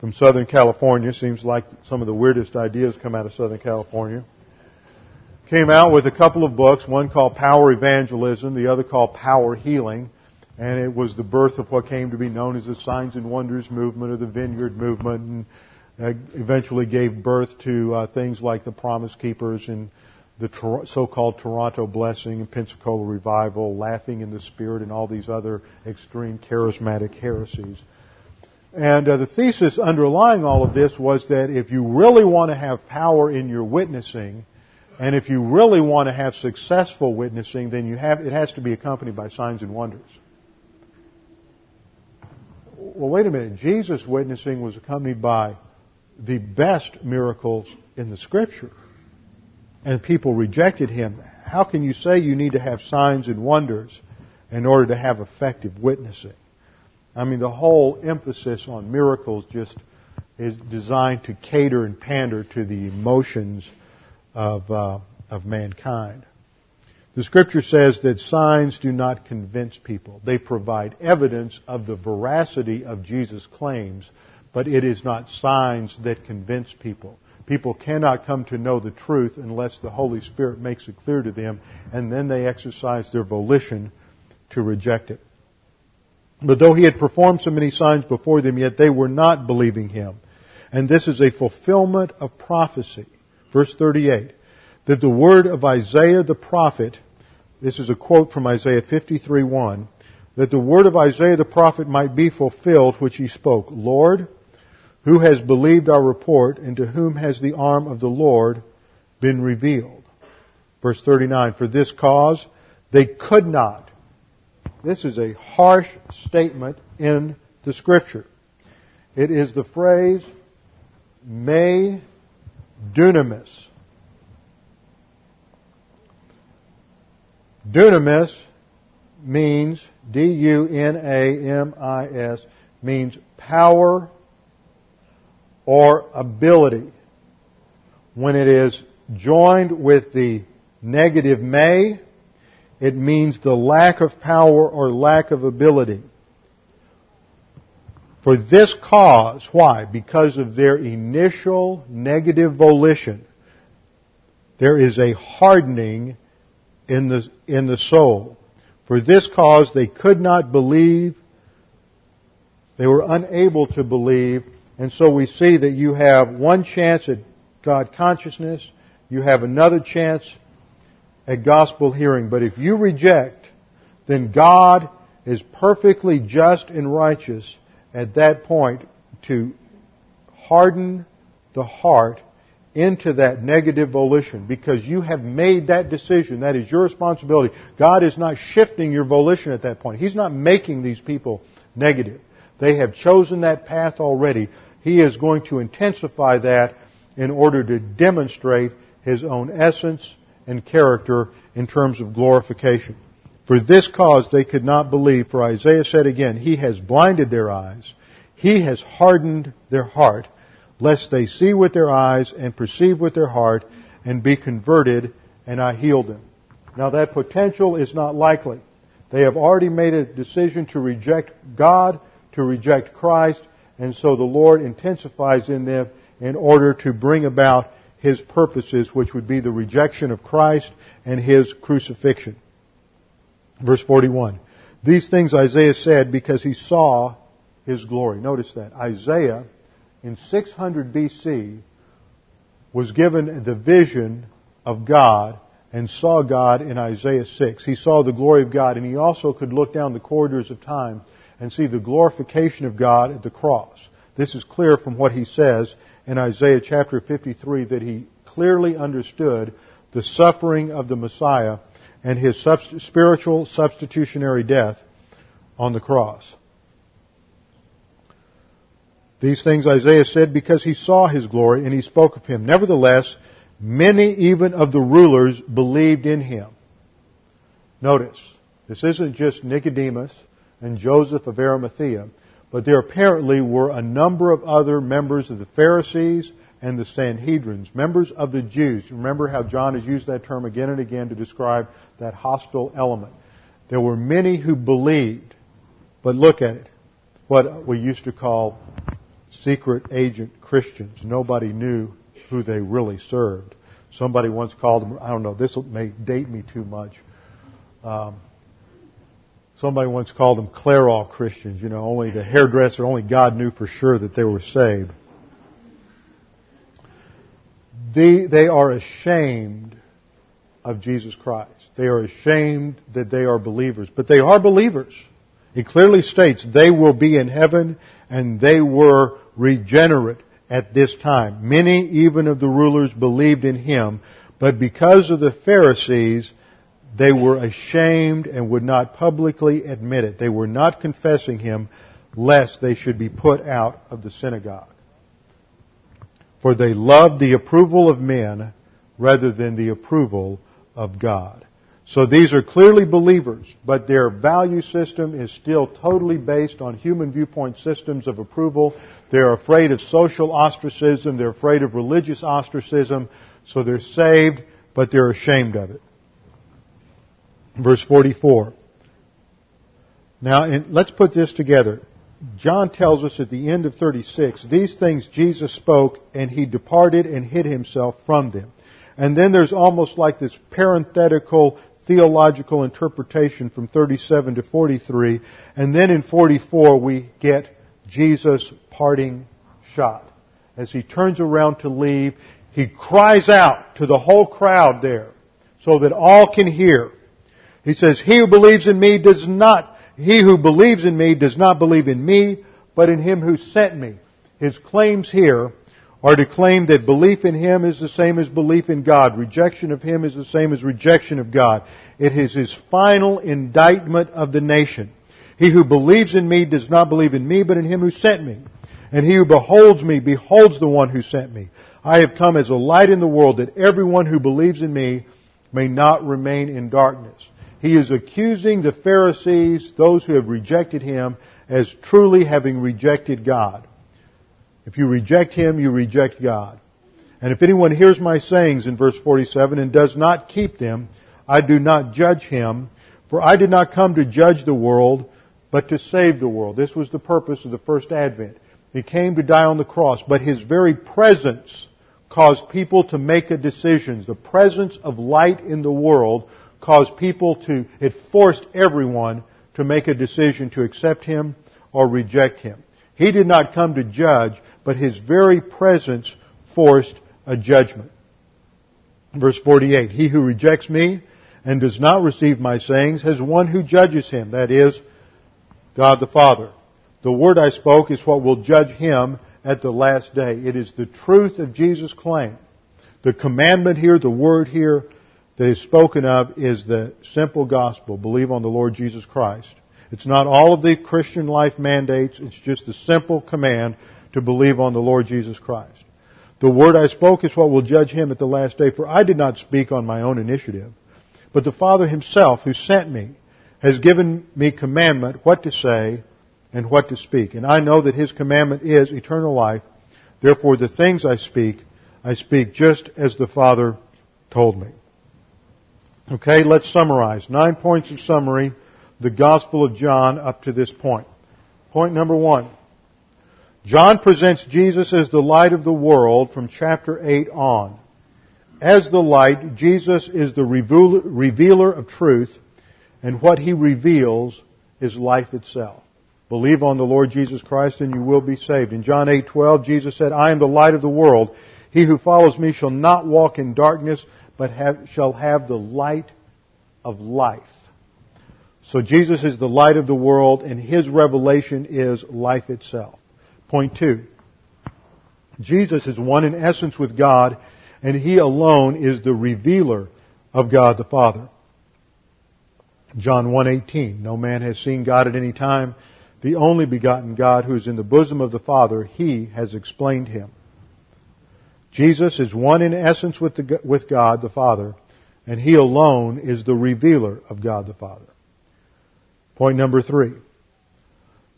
from Southern California, seems like some of the weirdest ideas come out of Southern California, came out with a couple of books, one called Power Evangelism, the other called Power Healing, and it was the birth of what came to be known as the Signs and Wonders movement or the Vineyard movement, and eventually gave birth to uh, things like the Promise Keepers and the so-called Toronto Blessing and Pensacola Revival, Laughing in the Spirit, and all these other extreme charismatic heresies. And uh, the thesis underlying all of this was that if you really want to have power in your witnessing, and if you really want to have successful witnessing, then you have, it has to be accompanied by signs and wonders. Well, wait a minute. Jesus' witnessing was accompanied by the best miracles in the Scripture. And people rejected him. How can you say you need to have signs and wonders in order to have effective witnessing? I mean, the whole emphasis on miracles just is designed to cater and pander to the emotions of, uh, of mankind. The scripture says that signs do not convince people. They provide evidence of the veracity of Jesus' claims, but it is not signs that convince people. People cannot come to know the truth unless the Holy Spirit makes it clear to them, and then they exercise their volition to reject it. But though he had performed so many signs before them, yet they were not believing him. And this is a fulfillment of prophecy. Verse 38. That the word of Isaiah the prophet, this is a quote from Isaiah 53:1, that the word of Isaiah the prophet might be fulfilled, which he spoke. Lord, who has believed our report, and to whom has the arm of the Lord been revealed? Verse 39, for this cause they could not this is a harsh statement in the scripture. It is the phrase, me dunamis. Dunamis means, D-U-N-A-M-I-S, means power or ability. When it is joined with the negative may, it means the lack of power or lack of ability. For this cause, why? Because of their initial negative volition, there is a hardening in the, in the soul. For this cause they could not believe, they were unable to believe, and so we see that you have one chance at God consciousness, you have another chance at gospel hearing. But if you reject, then God is perfectly just and righteous at that point to harden the heart into that negative volition because you have made that decision. That is your responsibility. God is not shifting your volition at that point. He's not making these people negative. They have chosen that path already. He is going to intensify that in order to demonstrate His own essence and character in terms of glorification. For this cause they could not believe, for Isaiah said again, He has blinded their eyes, He has hardened their heart, lest they see with their eyes and perceive with their heart and be converted, and I heal them. Now that potential is not likely. They have already made a decision to reject God, to reject Christ, and so the Lord intensifies in them in order to bring about his purposes, which would be the rejection of Christ and his crucifixion. Verse 41. These things Isaiah said because he saw his glory. Notice that. Isaiah, in 600 BC, was given the vision of God and saw God in Isaiah 6. He saw the glory of God and he also could look down the corridors of time and see the glorification of God at the cross. This is clear from what he says in Isaiah chapter 53 that he clearly understood the suffering of the Messiah and his spiritual substitutionary death on the cross. These things Isaiah said because he saw his glory and he spoke of him. Nevertheless, many even of the rulers believed in him. Notice, this isn't just Nicodemus and Joseph of Arimathea. But there apparently were a number of other members of the Pharisees and the Sanhedrins, members of the Jews. Remember how John has used that term again and again to describe that hostile element. There were many who believed, but look at it. What we used to call secret agent Christians. Nobody knew who they really served. Somebody once called them, I don't know, this may date me too much. Um, Somebody once called them Clairol Christians. You know, only the hairdresser, only God knew for sure that they were saved. They, they are ashamed of Jesus Christ. They are ashamed that they are believers. But they are believers. It clearly states they will be in heaven and they were regenerate at this time. Many even of the rulers believed in him, but because of the Pharisees, they were ashamed and would not publicly admit it. They were not confessing him lest they should be put out of the synagogue. For they loved the approval of men rather than the approval of God. So these are clearly believers, but their value system is still totally based on human viewpoint systems of approval. They're afraid of social ostracism. They're afraid of religious ostracism. So they're saved, but they're ashamed of it. Verse 44. Now, let's put this together. John tells us at the end of 36, these things Jesus spoke, and he departed and hid himself from them. And then there's almost like this parenthetical theological interpretation from 37 to 43. And then in 44 we get Jesus' parting shot. As he turns around to leave, he cries out to the whole crowd there so that all can hear. He says, He who believes in me does not, he who believes in me does not believe in me, but in him who sent me. His claims here are to claim that belief in Him is the same as belief in God. Rejection of Him is the same as rejection of God. It is His final indictment of the nation. He who believes in me does not believe in me, but in Him who sent me. And he who beholds me beholds the one who sent me. I have come as a light in the world that everyone who believes in me may not remain in darkness. He is accusing the Pharisees, those who have rejected Him, as truly having rejected God. If you reject Him, you reject God. And if anyone hears my sayings in verse 47 and does not keep them, I do not judge him, for I did not come to judge the world, but to save the world. This was the purpose of the first advent. He came to die on the cross, but His very presence caused people to make a decision. The presence of light in the world caused people to, it forced everyone to make a decision to accept Him or reject Him. He did not come to judge, but his very presence forced a judgment. Verse 48, He who rejects me and does not receive my sayings has one who judges him, that is, God the Father. The word I spoke is what will judge him at the last day. It is the truth of Jesus' claim. The commandment here, the word here that is spoken of is the simple gospel. Believe on the Lord Jesus Christ. It's not all of the Christian life mandates. It's just the simple command to believe on the Lord Jesus Christ. The word I spoke is what will judge him at the last day, for I did not speak on my own initiative, but the Father himself who sent me has given me commandment what to say and what to speak. And I know that his commandment is eternal life. Therefore the things I speak, I speak just as the Father told me. Okay, let's summarize. Nine points of summary, the Gospel of John up to this point. Point number one. John presents Jesus as the light of the world from chapter 8 on. As the light, Jesus is the revealer of truth, and what he reveals is life itself. Believe on the Lord Jesus Christ and you will be saved. In John 8:12, Jesus said, "I am the light of the world. He who follows me shall not walk in darkness, but have, shall have the light of life." So Jesus is the light of the world and his revelation is life itself. Point two. Jesus is one in essence with God, and He alone is the revealer of God the Father. John 1.18, No man has seen God at any time. The only begotten God who is in the bosom of the Father, He has explained Him. Jesus is one in essence with, the, with God the Father, and He alone is the revealer of God the Father. Point number three.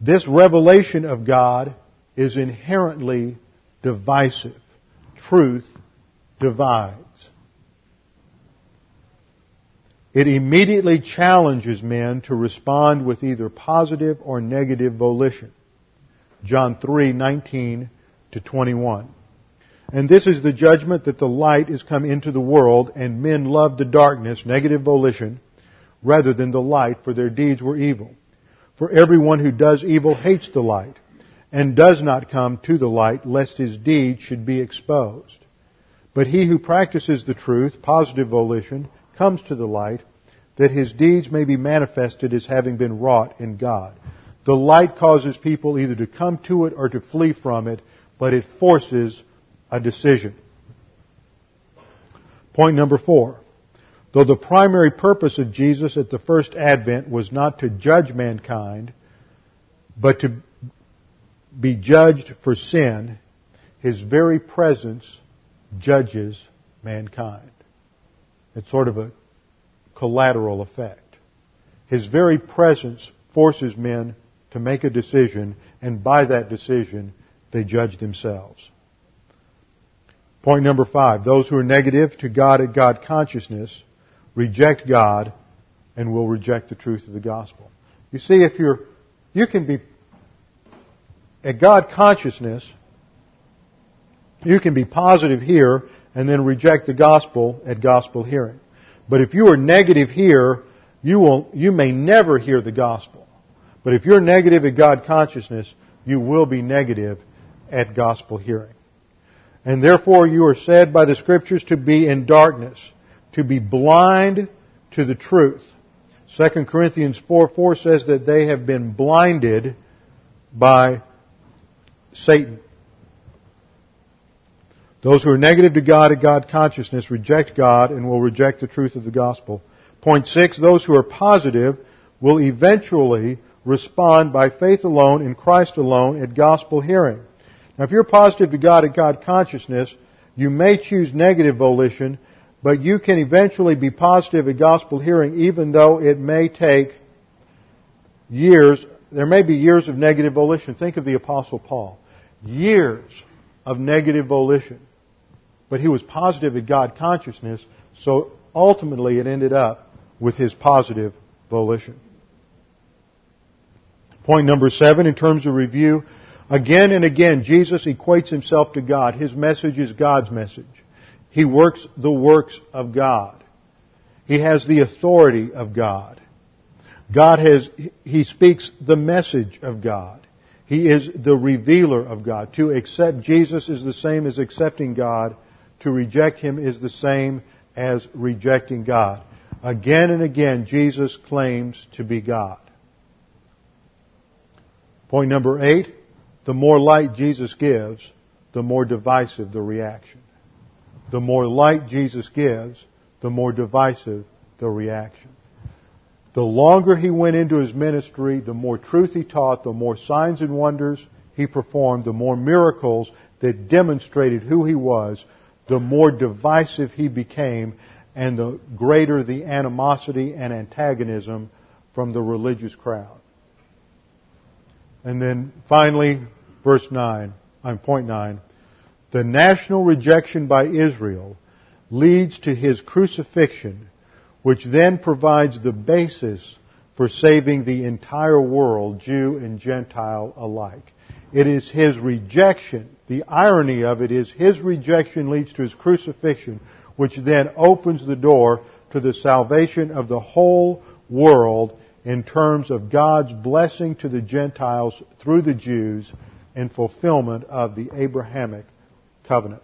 This revelation of God is inherently divisive. Truth divides. It immediately challenges men to respond with either positive or negative volition. John 3:19 to 21. And this is the judgment that the light is come into the world and men love the darkness, negative volition, rather than the light, for their deeds were evil. For everyone who does evil hates the light, and does not come to the light, lest his deeds should be exposed. But he who practices the truth, positive volition, comes to the light, that his deeds may be manifested as having been wrought in God. The light causes people either to come to it or to flee from it, but it forces a decision. Point number four. Though the primary purpose of Jesus at the first advent was not to judge mankind, but to be judged for sin, his very presence judges mankind. It's sort of a collateral effect. His very presence forces men to make a decision, and by that decision, they judge themselves. Point number five. Those who are negative to God and God consciousness reject God and will reject the truth of the gospel. You see, if you're, you can be, at God consciousness, you can be positive here and then reject the gospel at gospel hearing. But if you are negative here, you will, you may never hear the gospel. But if you're negative at God consciousness, you will be negative at gospel hearing. And therefore you are said by the scriptures to be in darkness to be blind to the truth. 2 Corinthians 4 4 says that they have been blinded by Satan. Those who are negative to God and God consciousness reject God and will reject the truth of the gospel. Point six, those who are positive will eventually respond by faith alone in Christ alone at gospel hearing. Now if you're positive to God and God consciousness, you may choose negative volition but you can eventually be positive at gospel hearing even though it may take years. There may be years of negative volition. Think of the apostle Paul. Years of negative volition. But he was positive at God consciousness, so ultimately it ended up with his positive volition. Point number seven, in terms of review, again and again, Jesus equates himself to God. His message is God's message. He works the works of God. He has the authority of God. God has, He speaks the message of God. He is the revealer of God. To accept Jesus is the same as accepting God. To reject Him is the same as rejecting God. Again and again, Jesus claims to be God. Point number eight, the more light Jesus gives, the more divisive the reaction the more light Jesus gives, the more divisive the reaction. The longer he went into his ministry, the more truth he taught, the more signs and wonders he performed, the more miracles that demonstrated who he was, the more divisive he became, and the greater the animosity and antagonism from the religious crowd. And then finally, verse 9, I'm point 9, the national rejection by Israel leads to his crucifixion, which then provides the basis for saving the entire world, Jew and Gentile alike. It is his rejection. The irony of it is his rejection leads to his crucifixion, which then opens the door to the salvation of the whole world in terms of God's blessing to the Gentiles through the Jews in fulfillment of the Abrahamic covenant.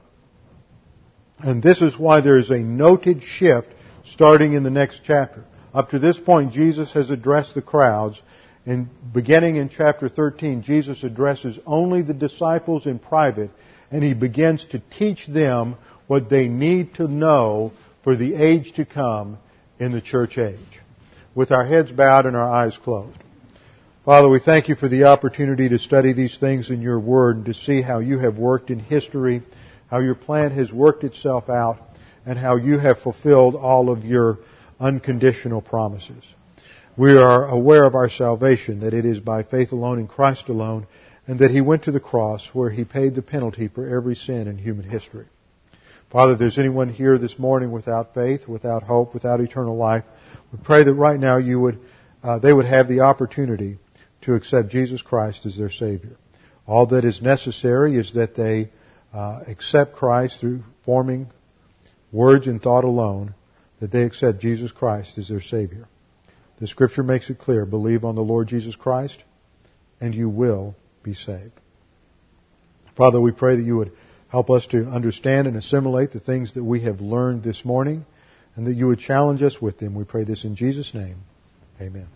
And this is why there is a noted shift starting in the next chapter. Up to this point, Jesus has addressed the crowds, and beginning in chapter 13, Jesus addresses only the disciples in private, and he begins to teach them what they need to know for the age to come in the church age. With our heads bowed and our eyes closed. Father, we thank you for the opportunity to study these things in your word and to see how you have worked in history, how your plan has worked itself out, and how you have fulfilled all of your unconditional promises. We are aware of our salvation, that it is by faith alone in Christ alone, and that He went to the cross where He paid the penalty for every sin in human history. Father, if there's anyone here this morning without faith, without hope, without eternal life, we pray that right now you would, uh, they would have the opportunity to accept Jesus Christ as their Savior. All that is necessary is that they uh, accept Christ through forming words and thought alone, that they accept Jesus Christ as their Savior. The Scripture makes it clear believe on the Lord Jesus Christ, and you will be saved. Father, we pray that you would help us to understand and assimilate the things that we have learned this morning and that you would challenge us with them. We pray this in Jesus' name. Amen.